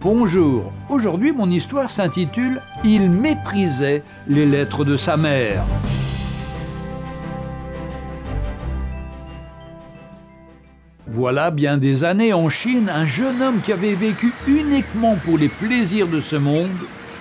Bonjour, aujourd'hui mon histoire s'intitule Il méprisait les lettres de sa mère. Voilà bien des années en Chine, un jeune homme qui avait vécu uniquement pour les plaisirs de ce monde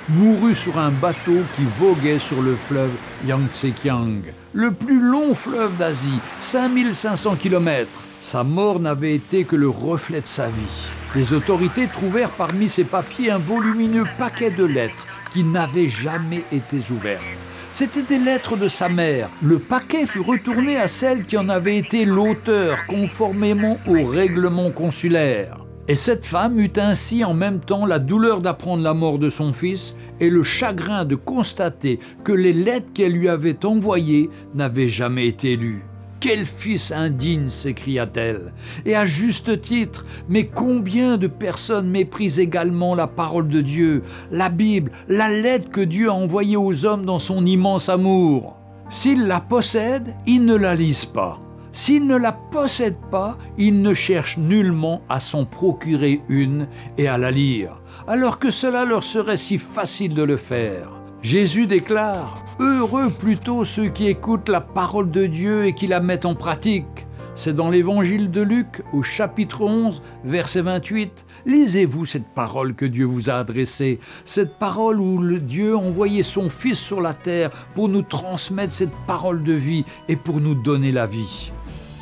mourut sur un bateau qui voguait sur le fleuve Yangtze-Kiang, le plus long fleuve d'Asie, 5500 km. Sa mort n'avait été que le reflet de sa vie. Les autorités trouvèrent parmi ses papiers un volumineux paquet de lettres qui n'avaient jamais été ouvertes. C'étaient des lettres de sa mère. Le paquet fut retourné à celle qui en avait été l'auteur, conformément au règlement consulaire. Et cette femme eut ainsi en même temps la douleur d'apprendre la mort de son fils et le chagrin de constater que les lettres qu'elle lui avait envoyées n'avaient jamais été lues. Quel fils indigne s'écria-t-elle. Et à juste titre, mais combien de personnes méprisent également la parole de Dieu, la Bible, la lettre que Dieu a envoyée aux hommes dans son immense amour S'ils la possèdent, ils ne la lisent pas. S'ils ne la possèdent pas, ils ne cherchent nullement à s'en procurer une et à la lire, alors que cela leur serait si facile de le faire. Jésus déclare Heureux plutôt ceux qui écoutent la parole de Dieu et qui la mettent en pratique. C'est dans l'évangile de Luc, au chapitre 11, verset 28. Lisez-vous cette parole que Dieu vous a adressée, cette parole où le Dieu a envoyé son Fils sur la terre pour nous transmettre cette parole de vie et pour nous donner la vie.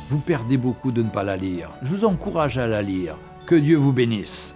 Vous perdez beaucoup de ne pas la lire. Je vous encourage à la lire. Que Dieu vous bénisse.